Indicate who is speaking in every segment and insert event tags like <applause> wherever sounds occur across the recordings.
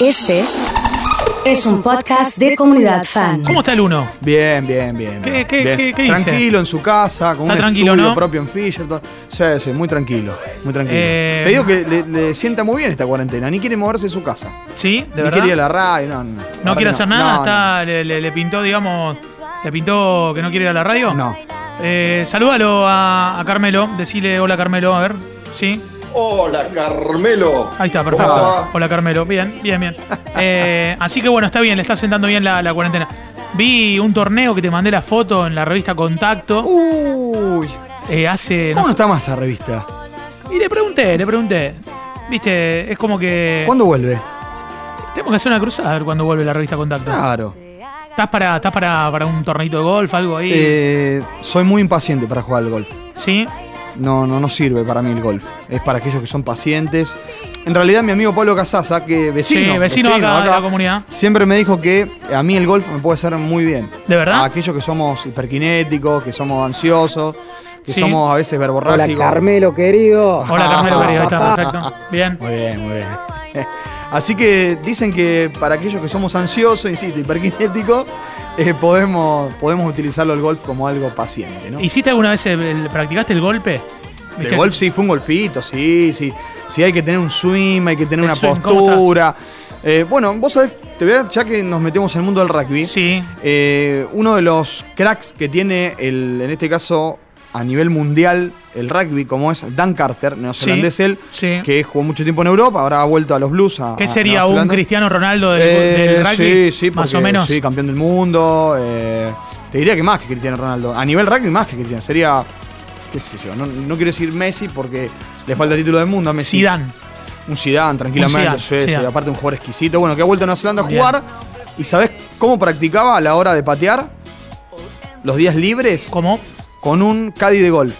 Speaker 1: Este es un podcast de comunidad fan.
Speaker 2: ¿Cómo está el uno?
Speaker 3: Bien, bien, bien.
Speaker 2: ¿Qué- qué-
Speaker 3: Bien.
Speaker 2: qué- qué dice?
Speaker 3: Tranquilo en su casa, con
Speaker 2: Está
Speaker 3: un
Speaker 2: tranquilo,
Speaker 3: estudio
Speaker 2: ¿no?
Speaker 3: propio en Fisherton. Sí, sí, muy tranquilo, muy tranquilo.
Speaker 2: Eh,
Speaker 3: Te digo que le, le sienta muy bien esta cuarentena, ni quiere moverse de su casa.
Speaker 2: ¿Sí? ¿De
Speaker 3: ni
Speaker 2: verdad?
Speaker 3: quiere ir a la radio, no, no.
Speaker 2: ¿No quiere hacer
Speaker 3: no.
Speaker 2: nada?
Speaker 3: No,
Speaker 2: Está, Le, le- le pintó, digamos, le pintó que no quiere ir a la radio.
Speaker 3: No.
Speaker 2: Eh, salúdalo a, a Carmelo. Decile hola Carmelo, a ver. ¿Sí?
Speaker 4: Hola, Carmelo.
Speaker 2: Ahí está, perfecto. Hola Carmelo. Bien, bien, bien. Eh, así que bueno, está bien, le está sentando bien la, la cuarentena. Vi un torneo que te mandé la foto en la revista Contacto.
Speaker 3: Uy,
Speaker 2: eh, hace.
Speaker 3: ¿cómo
Speaker 2: no
Speaker 3: está más esa revista?
Speaker 2: y le pregunté, le pregunté. Viste, es como que.
Speaker 3: ¿Cuándo vuelve?
Speaker 2: Tenemos que hacer una cruzada a ver cuándo vuelve la revista Contacto.
Speaker 3: Claro.
Speaker 2: ¿Estás para, estás para, para un torneito de golf, algo ahí?
Speaker 3: Eh, soy muy impaciente para jugar al golf.
Speaker 2: sí.
Speaker 3: No, no, no sirve para mí el golf. Es para aquellos que son pacientes. En realidad, mi amigo Pablo Casaza, que vecino,
Speaker 2: sí, vecino, acá, de la comunidad.
Speaker 3: siempre me dijo que a mí el golf me puede hacer muy bien.
Speaker 2: ¿De verdad?
Speaker 3: A aquellos que somos hiperkinéticos, que somos ansiosos, que
Speaker 2: Sí.
Speaker 3: somos a veces
Speaker 5: Hola
Speaker 3: verborrágicos.
Speaker 5: Carmelo, querido.
Speaker 2: Hola Carmelo, querido. Ahí está, <laughs> perfecto. Bien.
Speaker 3: Muy bien, muy bien. Así que dicen que para aquellos que somos ansiosos, insisto, hiperkinéticos, eh, podemos, podemos utilizarlo el golf como algo paciente, ¿no?
Speaker 2: ¿Hiciste alguna vez, el- el- practicaste el golpe?
Speaker 3: El golf sí, fue un golfito, sí, sí. Sí, hay que tener un swing, hay que tener
Speaker 2: El
Speaker 3: una
Speaker 2: swing, ¿cómo
Speaker 3: postura. Eh, bueno, vos sabés, te voy a, ya que nos metemos en el mundo del rugby,
Speaker 2: Sí.
Speaker 3: eh, uno de los cracks que tiene, el, en este caso, a nivel mundial, el rugby, como es Dan Carter, neozelandés
Speaker 2: Sí,
Speaker 3: él,
Speaker 2: sí.
Speaker 3: que jugó mucho tiempo en Europa, ahora ha vuelto a los Blues. A,
Speaker 2: ¿Qué sería un. Cristiano Ronaldo del,
Speaker 3: Eh,
Speaker 2: del rugby?
Speaker 3: Sí, sí,
Speaker 2: más
Speaker 3: porque-
Speaker 2: o menos.
Speaker 3: Sí, campeón del mundo. eh, te diría que más que Cristiano Ronaldo. A nivel rugby, más que Cristiano. Sería, qué sé yo, no, no quiero decir Messi porque le falta título del mundo a Messi.
Speaker 2: Zidane.
Speaker 3: Un Zidane, tranquilamente.
Speaker 2: Un Zidane,
Speaker 3: sí,
Speaker 2: Zidane.
Speaker 3: aparte un jugador exquisito. Bueno, que ha vuelto a Nueva Zelanda a jugar. ¿Y sabés cómo practicaba a la hora de patear? Los días libres
Speaker 2: ¿Cómo?
Speaker 3: Con un caddy de golf.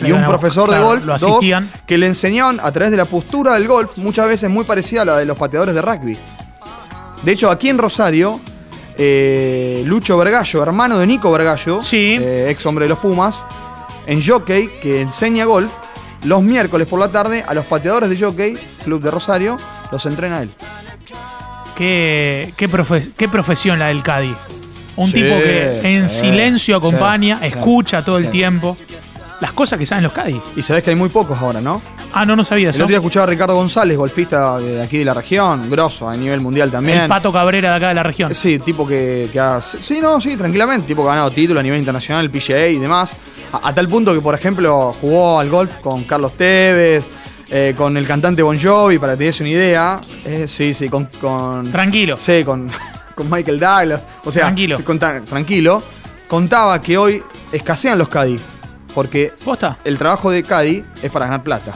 Speaker 3: Y un profesor de golf, dos, que le enseñaban a través de la postura del golf, muchas veces muy parecida a la de los pateadores de rugby. De hecho, aquí en Rosario, eh, Lucho Vergallo, hermano de Nico Vergallo,
Speaker 2: Sí.
Speaker 3: eh, ex hombre de los Pumas, en jockey, que enseña golf, los miércoles por la tarde a los pateadores de jockey, Club de Rosario, los entrena él.
Speaker 2: ¿Qué, qué, profe- qué profesión la del Caddy? Un
Speaker 3: Sí,
Speaker 2: tipo que en
Speaker 3: sí,
Speaker 2: silencio acompaña, escucha todo el tiempo. Las cosas que saben los Caddy.
Speaker 3: Y sabés que hay muy pocos ahora, ¿no?
Speaker 2: Ah, no, no sabía
Speaker 3: El
Speaker 2: eso.
Speaker 3: otro día escuchaba a Ricardo González, golfista de aquí de la región, grosso, a nivel mundial también.
Speaker 2: El Pato Cabrera de acá de la región.
Speaker 3: Sí, tipo que, que ha- Sí, no, sí, tranquilamente. Tipo que ha ganado título a nivel internacional, el PGA y demás. A, a tal punto que, por ejemplo, jugó al golf con Carlos Tevez, eh, con el cantante Bon Jovi, para que te des una idea. Eh, sí, sí, con. con
Speaker 2: Tranquilo.
Speaker 3: Sí, con, con Michael Douglas. O sea,
Speaker 2: Tranquilo.
Speaker 3: tranquilo. Contaba que hoy escasean los Caddy. Porque
Speaker 2: ¿Posta?
Speaker 3: el trabajo de Caddy es para ganar plata.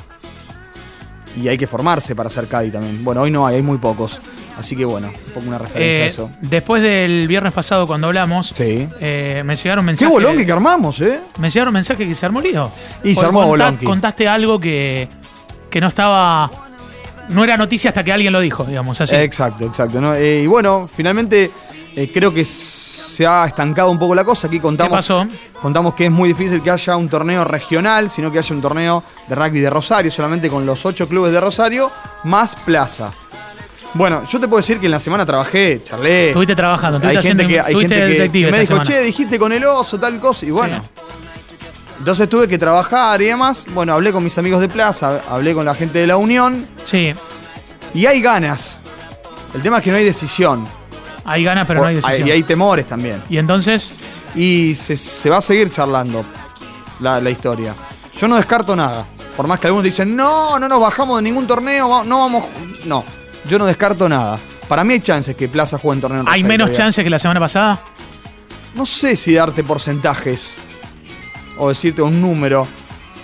Speaker 3: Y hay que formarse para ser Caddy también. Bueno, hoy no hay, hay muy pocos. Así que bueno, un poco una referencia a
Speaker 2: Eh,
Speaker 3: eso.
Speaker 2: después del viernes pasado cuando hablamos,
Speaker 3: Sí.
Speaker 2: eh, me llegaron
Speaker 3: Qué
Speaker 2: mensajes.
Speaker 3: bolón que armamos, ¿eh?
Speaker 2: Me llegaron mensajes que se armó lío.
Speaker 3: Y se armó
Speaker 2: contá-
Speaker 3: bolonqui.
Speaker 2: Contaste algo que, que no estaba. No era noticia hasta que alguien lo dijo, digamos, así.
Speaker 3: Exacto, exacto. ¿no? Eh, y bueno, finalmente eh, creo que se ha estancado un poco la cosa. Aquí
Speaker 2: ¿Qué
Speaker 3: contamos,
Speaker 2: pasó?
Speaker 3: contamos que es muy difícil que haya un torneo regional, sino que haya un torneo de rugby de Rosario, solamente con los ocho clubes de Rosario, más plaza. Bueno, yo te puedo decir que en la semana trabajé, charlé.
Speaker 2: Estuviste trabajando,
Speaker 3: hay gente
Speaker 2: haciendo-
Speaker 3: que, hay gente que- me dijo,
Speaker 2: semana.
Speaker 3: che, dijiste con el oso, tal cosa, y bueno. Entonces tuve que trabajar y demás. Bueno, hablé con mis amigos de plaza, hablé con la gente de la Unión,
Speaker 2: Sí,
Speaker 3: y hay ganas. El tema es que no hay decisión.
Speaker 2: hay ganas, pero no hay decisión.
Speaker 3: Y hay temores también.
Speaker 2: Y entonces,
Speaker 3: Y se, se va a seguir charlando la, la historia. Yo no descarto nada. Por más que algunos dicen, no, no nos bajamos de ningún torneo, no vamos. No, yo no descarto nada. Para mí hay chances que Plaza juegue en torneo.
Speaker 2: ¿hay menos chances que la semana pasada?
Speaker 3: No sé si darte porcentajes o decirte un número.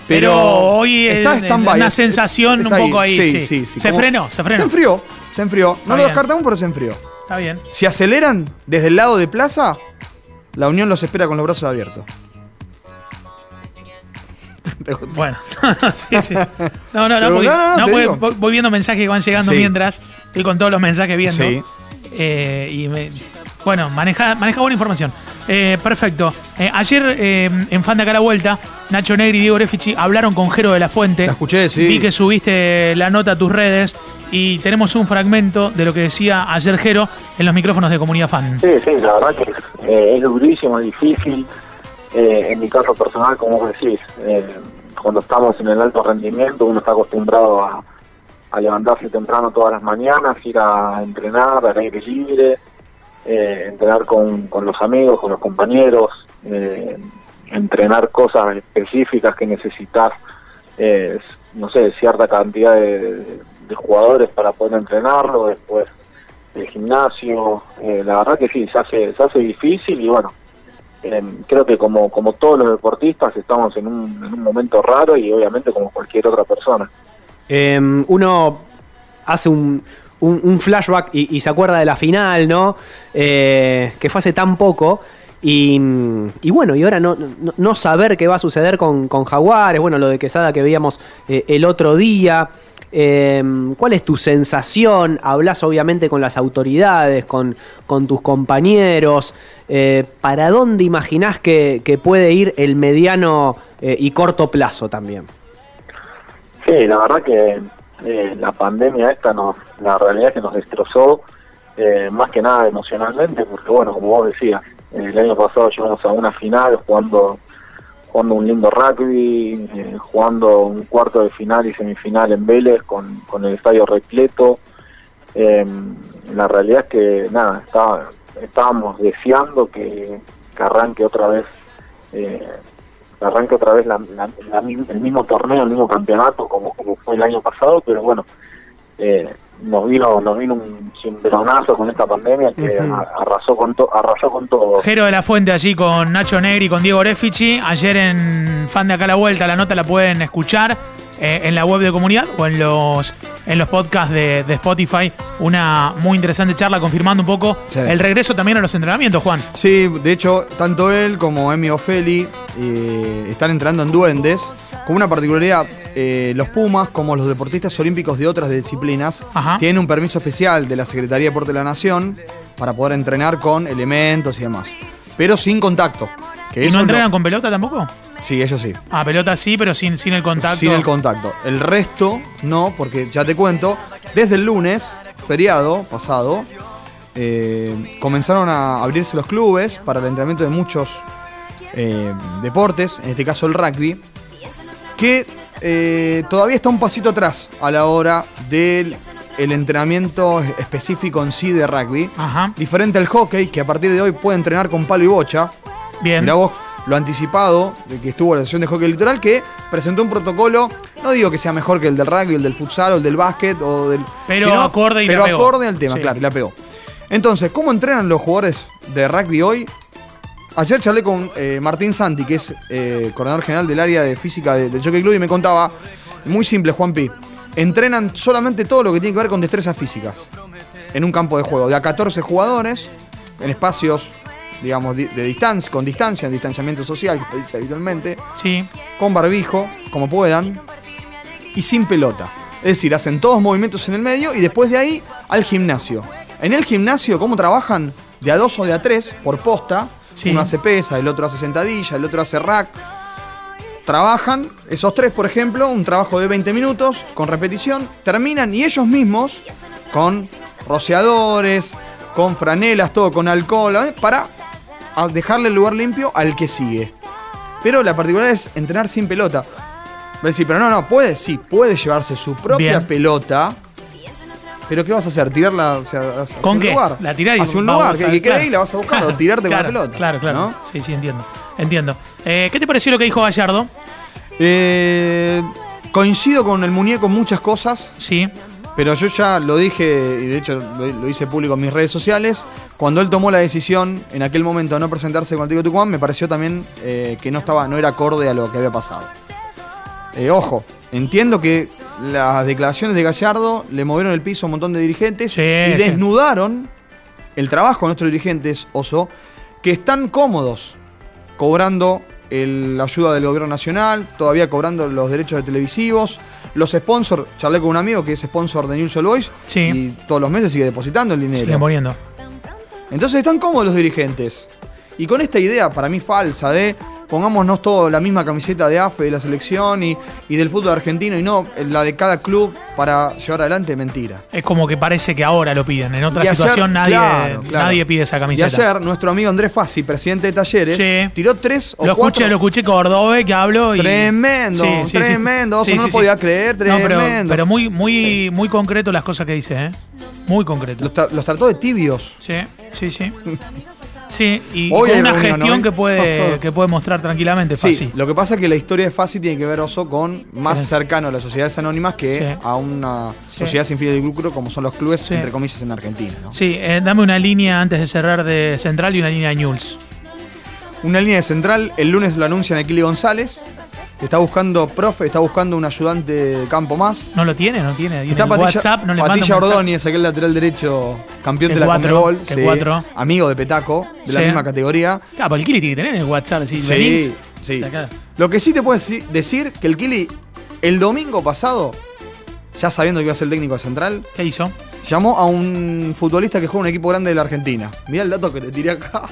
Speaker 2: Pero,
Speaker 3: Pero,
Speaker 2: hoy es
Speaker 3: está stand-by.
Speaker 2: una sensación
Speaker 3: Está
Speaker 2: un poco ahí. sí. Se frenó, se frenó.
Speaker 3: Se enfrió, se enfrió.
Speaker 2: Está
Speaker 3: No lo
Speaker 2: bien.
Speaker 3: descartamos, pero se enfrió.
Speaker 2: Está bien.
Speaker 3: Si aceleran desde el lado de Plaza, la Unión los espera con los brazos abiertos. <laughs>
Speaker 2: Bueno, <laughs> sí, sí. No, no, no, porque,
Speaker 3: no, no,
Speaker 2: porque voy- voy viendo mensajes que van llegando mientras. Estoy con todos los mensajes viendo. Eh, y me- Bueno, maneja, maneja buena información. Eh, perfecto. Eh, ayer eh, en Fan de Acá a la Vuelta, Nacho Negri y Diego Refici hablaron con Jero de la Fuente.
Speaker 3: La escuché, sí.
Speaker 2: Vi que subiste la nota a tus redes y tenemos un fragmento de lo que decía ayer Jero en los micrófonos de Comunidad Fan.
Speaker 5: Sí, sí, la verdad que eh, es durísimo, es difícil. Eh, en mi caso personal, como vos decís, eh, cuando estamos en el alto rendimiento, uno está acostumbrado a, a levantarse temprano todas las mañanas, ir a entrenar al aire libre, eh, entrenar con, con los amigos, con los compañeros, eh, entrenar cosas específicas que necesitas, eh, no sé, cierta cantidad de, de jugadores para poder entrenarlo, después el gimnasio, eh, la verdad que sí, se hace, se hace difícil y bueno, eh, creo que como, como todos los deportistas estamos en un, en un momento raro y obviamente como cualquier otra persona.
Speaker 6: Eh, uno hace un, un- flashback y, se acuerda de la final, ¿no? Eh, que fue hace tan poco. Y, bueno, y ahora no, saber qué va a suceder con, Jaguares, bueno, lo de Quesada que veíamos eh, el otro día. Eh, ¿Cuál es tu sensación? Hablas obviamente con las autoridades, con, tus compañeros. ¿Para dónde imaginás que, puede ir el mediano y corto plazo también?
Speaker 5: Sí, la verdad que eh, la pandemia esta, nos, la realidad es que nos destrozó eh, más que nada emocionalmente, porque bueno, como vos decías, el año pasado llegamos a una final jugando jugando un lindo rugby, eh, jugando un cuarto de final y semifinal en Vélez con, con el estadio repleto. Eh, la realidad es que nada, estaba, estábamos deseando que, que arranque otra vez eh, arranque otra vez la- la- la el mismo torneo, el mismo campeonato como, como fue el año pasado, pero bueno, eh, nos vino nos vino un cimbronazo con esta pandemia que
Speaker 6: Ujú.
Speaker 5: a- arrasó con to- arrasó con todo.
Speaker 2: Jero de la Fuente allí con Nacho Negri con Diego Refici. Ayer en Fan de Acá la Vuelta, la nota la pueden escuchar eh, en la web de comunidad o en los, en los podcasts de, de Spotify. Una muy interesante charla confirmando un poco
Speaker 3: Sí.
Speaker 2: el regreso también a los entrenamientos, Juan.
Speaker 3: Sí, de hecho, tanto él como Emi Ofeli eh, están entrando en duendes. Con una particularidad, eh, los Pumas, como los deportistas olímpicos de otras disciplinas,
Speaker 2: Ajá.
Speaker 3: tienen un permiso especial de la Secretaría de Deporte de la Nación para poder entrenar con elementos y demás. Pero sin contacto. Que
Speaker 2: ¿Y no
Speaker 3: lo-
Speaker 2: entrenan con pelota tampoco?
Speaker 3: Sí, ellos sí.
Speaker 2: Ah, pelota sí, pero sin, sin el contacto.
Speaker 3: Sin el contacto. El resto no, porque ya te cuento, desde el lunes, feriado pasado, eh, comenzaron a abrirse los clubes para el entrenamiento de muchos eh, deportes, en este caso el rugby, que eh, todavía está un pasito atrás a la hora del el entrenamiento específico en sí de rugby.
Speaker 2: Ajá.
Speaker 3: Diferente al hockey, que a partir de hoy puede entrenar con palo y bocha.
Speaker 2: Bien.
Speaker 3: Mirá vos lo anticipado de que estuvo la sesión de hockey litoral que presentó un protocolo, no digo que sea mejor que el del rugby, el del futsal o el del básquet o del
Speaker 2: Pero acorde y la
Speaker 3: pero
Speaker 2: pegó.
Speaker 3: acorde al tema,
Speaker 2: Sí.
Speaker 3: claro, y la pegó. Entonces, ¿cómo entrenan los jugadores de rugby hoy? Ayer charlé con eh, Martín Santi, que es eh, coordinador general del área de física de- del Jockey Club, y me contaba, muy simple, Juanpi, entrenan solamente todo lo que tiene que ver con destrezas físicas en un campo de juego, de a 14 jugadores, en espacios, digamos, di- de distancia, con distancia, en distanciamiento social, que se dice habitualmente,
Speaker 2: Sí.
Speaker 3: con barbijo, como puedan, y sin pelota. Es decir, hacen todos movimientos en el medio y después de ahí al gimnasio. En el gimnasio, ¿cómo trabajan? De a dos o de a tres por posta.
Speaker 2: Sí.
Speaker 3: Uno hace pesa, el otro hace sentadilla, el otro hace rack. Trabajan, esos tres, por ejemplo, un trabajo de 20 minutos con repetición, terminan y ellos mismos, con rociadores, con franelas, todo con alcohol, ¿eh? para a dejarle el lugar limpio al que sigue. Pero la particularidad es entrenar sin pelota. Va a decir, pero no, no, puede, sí, puede llevarse su propia
Speaker 2: Bien.
Speaker 3: pelota. Pero ¿qué vas a hacer? ¿Tirarla hacia, hacia
Speaker 2: ¿Con
Speaker 3: un
Speaker 2: qué?
Speaker 3: lugar?
Speaker 2: La tirás y
Speaker 3: Hacia un lugar, que, que quede
Speaker 2: claro.
Speaker 3: ahí la vas a buscar, o tirarte
Speaker 2: claro,
Speaker 3: con la pelota.
Speaker 2: Claro, claro.
Speaker 3: ¿no?
Speaker 2: Sí, sí, entiendo. Entiendo. Eh, ¿Qué te pareció lo que dijo Gallardo?
Speaker 3: Eh, coincido con el muñeco en muchas cosas,
Speaker 2: Sí.
Speaker 3: Pero yo ya lo dije, y de hecho lo, hice público en mis redes sociales, cuando él tomó la decisión en aquel momento de no presentarse con Atlético Tucumán, me pareció también eh, que no, estaba, no era acorde a lo que había pasado. Eh, ojo, entiendo que las declaraciones de Gallardo le movieron el piso a un montón de dirigentes
Speaker 2: Sí,
Speaker 3: y
Speaker 2: sí.
Speaker 3: desnudaron el trabajo de nuestros dirigentes, Oso, que están cómodos cobrando el- la ayuda del gobierno nacional, todavía cobrando los derechos de televisivos, los sponsors, charlé con un amigo que es sponsor de News All Boys
Speaker 2: Sí.
Speaker 3: y todos los meses sigue depositando el dinero.
Speaker 2: Siguen poniendo.
Speaker 3: Entonces están cómodos los dirigentes. Y con esta idea, para mí falsa, de pongámonos todos la misma camiseta de AFE de la selección y, y del fútbol argentino y no la de cada club para llevar adelante, mentira.
Speaker 2: Es como que parece que ahora lo piden. En otra
Speaker 3: Y ayer-
Speaker 2: situación nadie,
Speaker 3: claro, claro.
Speaker 2: nadie pide esa
Speaker 3: Y
Speaker 2: camiseta.
Speaker 3: ayer, nuestro amigo Andrés Fassi, presidente de Talleres,
Speaker 2: Sí.
Speaker 3: tiró tres o
Speaker 2: lo
Speaker 3: cuatro.
Speaker 2: escuché, lo escuché Cordobés que habló y.
Speaker 3: Tremendo, tremendo, eso no lo podía creer,
Speaker 2: No, pero,
Speaker 3: tremendo.
Speaker 2: pero muy, muy, muy concreto las cosas que dice, ¿eh? Muy concreto.
Speaker 3: Los, tra- los trató de tibios.
Speaker 2: Sí, sí, sí. <laughs> Sí, y
Speaker 3: Hoy
Speaker 2: una
Speaker 3: reunión,
Speaker 2: gestión
Speaker 3: ¿no?
Speaker 2: que puede, <laughs> que puede mostrar tranquilamente
Speaker 3: Sí,
Speaker 2: Fassi.
Speaker 3: lo que pasa es que la historia de Fassi tiene que ver oso con más cercano a las sociedades anónimas que
Speaker 2: Sí.
Speaker 3: a una
Speaker 2: Sí.
Speaker 3: sociedad sin fines de lucro como son los clubes,
Speaker 2: Sí.
Speaker 3: entre comillas, en Argentina. ¿no?
Speaker 2: Sí, eh, dame una línea antes de cerrar de Central y una línea de Newell's.
Speaker 3: Una línea de central, el lunes lo anuncian a Kili González. Está buscando profe, está buscando un ayudante de campo más.
Speaker 2: ¿No lo tiene? ¿No tiene? ¿Y en
Speaker 3: Está
Speaker 2: el
Speaker 3: Patilla,
Speaker 2: WhatsApp no le
Speaker 3: Patilla? Ordóñez, aquel lateral derecho, campeón de la Conmebol,
Speaker 2: cuatro.
Speaker 3: amigo de Petaco, de la
Speaker 2: Sí.
Speaker 3: misma categoría.
Speaker 2: Claro, pero el Kili tiene que tener en el WhatsApp. Si
Speaker 3: Sí,
Speaker 2: venís,
Speaker 3: sí. Lo que sí te puedo deci- decir que el Kili, el domingo pasado, ya sabiendo que iba a ser el técnico de Central,
Speaker 2: ¿Qué hizo?
Speaker 3: llamó a un futbolista que juega un equipo grande de la Argentina. Mirá el dato que te tiré acá.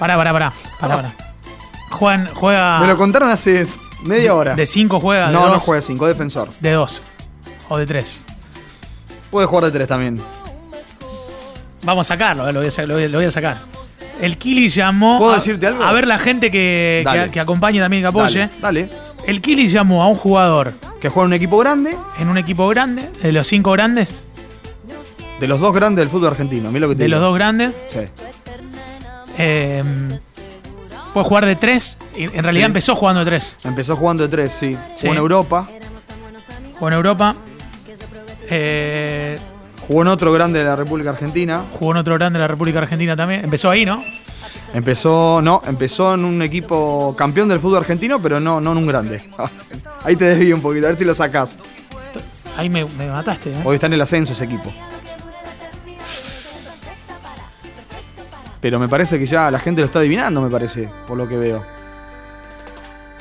Speaker 2: Pará, pará, pará. pará, pará. Juegan, juega.
Speaker 3: Me lo contaron hace media hora.
Speaker 2: ¿De 5 juega?
Speaker 3: no,
Speaker 2: de
Speaker 3: no juega cinco, defensor.
Speaker 2: De 2. O de 3.
Speaker 3: Puede jugar de tres también.
Speaker 2: Vamos a sacarlo, eh, lo, voy a, sa- lo voy a- lo voy a sacar. El Kili llamó.
Speaker 3: ¿Puedo
Speaker 2: a-
Speaker 3: decirte algo?
Speaker 2: A ver la gente que, que, que acompañe también, que apoye.
Speaker 3: Dale, dale.
Speaker 2: El Kili llamó a un jugador
Speaker 3: Que juega en un equipo grande,
Speaker 2: en un equipo grande, de los cinco grandes,
Speaker 3: de los dos grandes del fútbol argentino. Mira lo que te
Speaker 2: de los dos grandes.
Speaker 3: Sí.
Speaker 2: eh, puede jugar de tres. En realidad
Speaker 3: Sí.
Speaker 2: empezó jugando de tres.
Speaker 3: Empezó jugando de tres, sí.
Speaker 2: Sí.
Speaker 3: Jugó en Europa,
Speaker 2: Jugó en Europa. eh,
Speaker 3: jugó en otro grande de la República Argentina.
Speaker 2: jugó en otro grande de la República Argentina también. Empezó ahí, ¿no?
Speaker 3: Empezó, no, empezó en un equipo campeón del fútbol argentino, pero no, no en un grande. <laughs> Ahí te desvío un poquito, a ver si lo sacás.
Speaker 2: Ahí me, me mataste, ¿eh?
Speaker 3: Hoy está en el ascenso ese equipo. Pero me parece que ya la gente lo está adivinando, me parece, por lo que veo.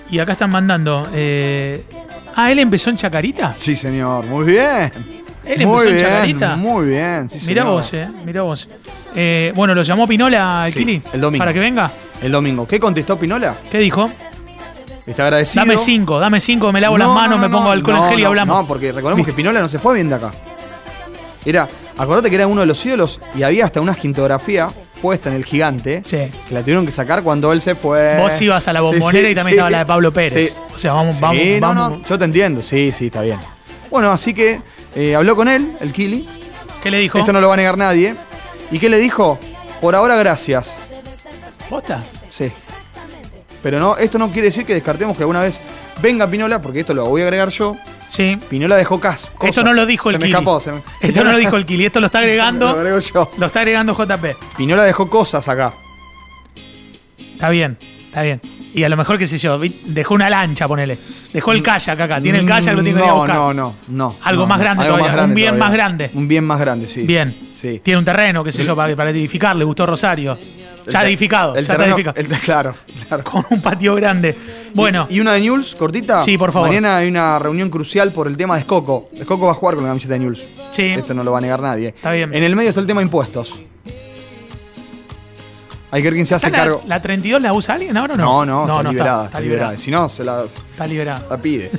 Speaker 2: Y acá están mandando. eh, ah, él empezó en Chacarita.
Speaker 3: Sí, señor, muy bien.
Speaker 2: Él empezó
Speaker 3: muy
Speaker 2: en
Speaker 3: bien,
Speaker 2: Chacarita.
Speaker 3: muy bien. Sí,
Speaker 2: Mirá
Speaker 3: señor.
Speaker 2: vos, eh. Mirá vos. Eh, bueno, lo llamó Pinola al
Speaker 3: Sí,
Speaker 2: Kili.
Speaker 3: el domingo.
Speaker 2: Para que venga.
Speaker 3: El domingo. ¿Qué contestó Pinola?
Speaker 2: ¿Qué dijo?
Speaker 3: Está agradecido.
Speaker 2: Dame cinco, dame cinco, me lavo las
Speaker 3: No,
Speaker 2: manos,
Speaker 3: no,
Speaker 2: me pongo alcohol en gel y hablamos.
Speaker 3: No, porque recordemos que Pinola no se fue bien de acá. Era, acordate que era uno de los ídolos y había hasta una esquintografía puesta en el gigante
Speaker 2: Sí.
Speaker 3: que la tuvieron que sacar cuando él se fue.
Speaker 2: Vos ibas a la bombonera
Speaker 3: sí,
Speaker 2: y también estaba la de Pablo Pérez. O sea, vamos, vamos,
Speaker 3: no,
Speaker 2: vamos.
Speaker 3: no, yo te entiendo. Sí, sí, está bien. Bueno, así que eh, habló con él, el Kili.
Speaker 2: ¿Qué le dijo?
Speaker 3: Esto no lo va a negar nadie. ¿Y qué le dijo? Por ahora, gracias.
Speaker 2: ¿Posta?
Speaker 3: Sí. Pero no, esto no quiere decir que descartemos que alguna vez venga Pinola, porque esto lo voy a agregar yo.
Speaker 2: Sí.
Speaker 3: Pinola dejó cas cosas.
Speaker 2: Esto no lo dijo el
Speaker 3: Se me escapó. Se me...
Speaker 2: Esto no lo dijo el Kili, esto lo está <laughs>
Speaker 3: Lo
Speaker 2: agregando.
Speaker 3: agrego yo.
Speaker 2: Lo está agregando JP.
Speaker 3: Pinola dejó cosas acá.
Speaker 2: Está bien, está bien. Y a lo mejor, qué sé yo, dejó una lancha, ponele. Dejó el kayak acá. Tiene el kayak, lo tiene que ir a
Speaker 3: no,
Speaker 2: buscar.
Speaker 3: no, no, no.
Speaker 2: Algo
Speaker 3: no,
Speaker 2: más grande todavía, un bien
Speaker 3: todavía.
Speaker 2: más grande.
Speaker 3: Un bien más grande, sí.
Speaker 2: Bien.
Speaker 3: Sí.
Speaker 2: Tiene un terreno, qué sé yo, para, para edificar. Le gustó Rosario. Ya edificado.
Speaker 3: El
Speaker 2: ya
Speaker 3: terreno,
Speaker 2: está edificado.
Speaker 3: el- claro, claro.
Speaker 2: Con un patio grande. Bueno,
Speaker 3: ¿Y una de News, cortita?
Speaker 2: Sí, por favor.
Speaker 3: Mañana hay una reunión crucial por el tema de Escoco. Escoco va a jugar con la camiseta de News.
Speaker 2: sí.
Speaker 3: Esto no lo va a negar nadie.
Speaker 2: Está bien.
Speaker 3: En el medio está el tema de impuestos. Hay que ver quién se hace
Speaker 2: ¿Está la,
Speaker 3: cargo.
Speaker 2: la 32 la usa alguien ahora o
Speaker 3: No,
Speaker 2: no?
Speaker 3: no, está liberada.
Speaker 2: Está,
Speaker 3: Está liberada. Si no, se la,
Speaker 2: Está liberada.
Speaker 3: la pide.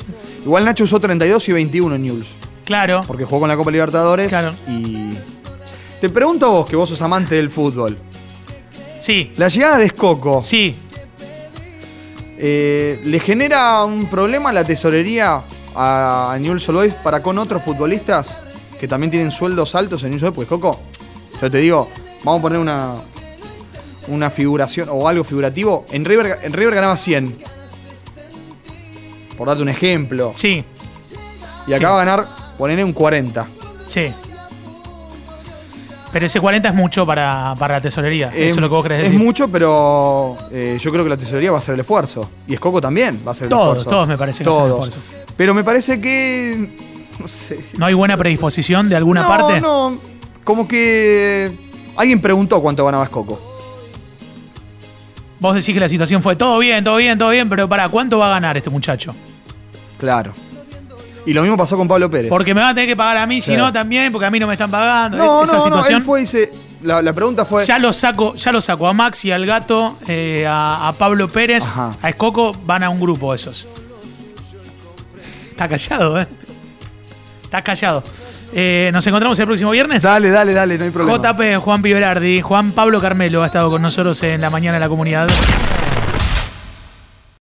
Speaker 3: Igual Nacho usó 32 y 21 en News.
Speaker 2: Claro.
Speaker 3: Porque jugó con la Copa Libertadores.
Speaker 2: Claro.
Speaker 3: Y. Te pregunto a vos, que vos sos amante del fútbol.
Speaker 2: Sí,
Speaker 3: La llegada de Escoco,
Speaker 2: sí.
Speaker 3: eh, ¿le genera un problema a la tesorería a Newell's Old Boys para con otros futbolistas que también tienen sueldos altos en Newell's Old Boys? Pues Coco, yo te digo, vamos a poner una, una figuración o algo figurativo. En River, en River ganaba 100. Por darte un ejemplo.
Speaker 2: Sí,
Speaker 3: Y acá
Speaker 2: sí.
Speaker 3: va a ganar, ponerle un 40.
Speaker 2: sí. Pero ese 40 es mucho para, para la tesorería. Eso es lo que vos querés
Speaker 3: Es
Speaker 2: decir.
Speaker 3: mucho, pero eh, yo creo que la tesorería va a hacer el esfuerzo. Y Escoco también va a el
Speaker 2: Todos,
Speaker 3: esfuerzo.
Speaker 2: todos me parece que hacen el
Speaker 3: Todos.
Speaker 2: esfuerzo.
Speaker 3: Pero me parece que. No sé.
Speaker 2: ¿No hay buena predisposición de alguna
Speaker 3: no,
Speaker 2: parte?
Speaker 3: No, como que. Alguien preguntó cuánto ganaba Escoco.
Speaker 2: Vos decís que la situación fue todo bien, todo bien, todo bien, pero para ¿cuánto va a ganar este muchacho?
Speaker 3: Claro. Y lo mismo pasó con Pablo Pérez.
Speaker 2: Porque me van a tener que pagar a mí, si no también, porque a mí no me están pagando.
Speaker 3: no,
Speaker 2: Esa
Speaker 3: no, no,
Speaker 2: situación.
Speaker 3: él fue y dice. la, la pregunta fue.
Speaker 2: Ya lo saco, ya lo saco a Maxi, al gato, eh, a, a Pablo Pérez,
Speaker 3: Ajá.
Speaker 2: a Escoco, van a un grupo esos. Está callado, ¿eh? Está callado. Eh, Nos encontramos el próximo viernes.
Speaker 3: Dale, dale, dale, no hay problema.
Speaker 2: JP, Juan Piberardi, Juan Pablo Carmelo ha estado con nosotros en la mañana de la comunidad.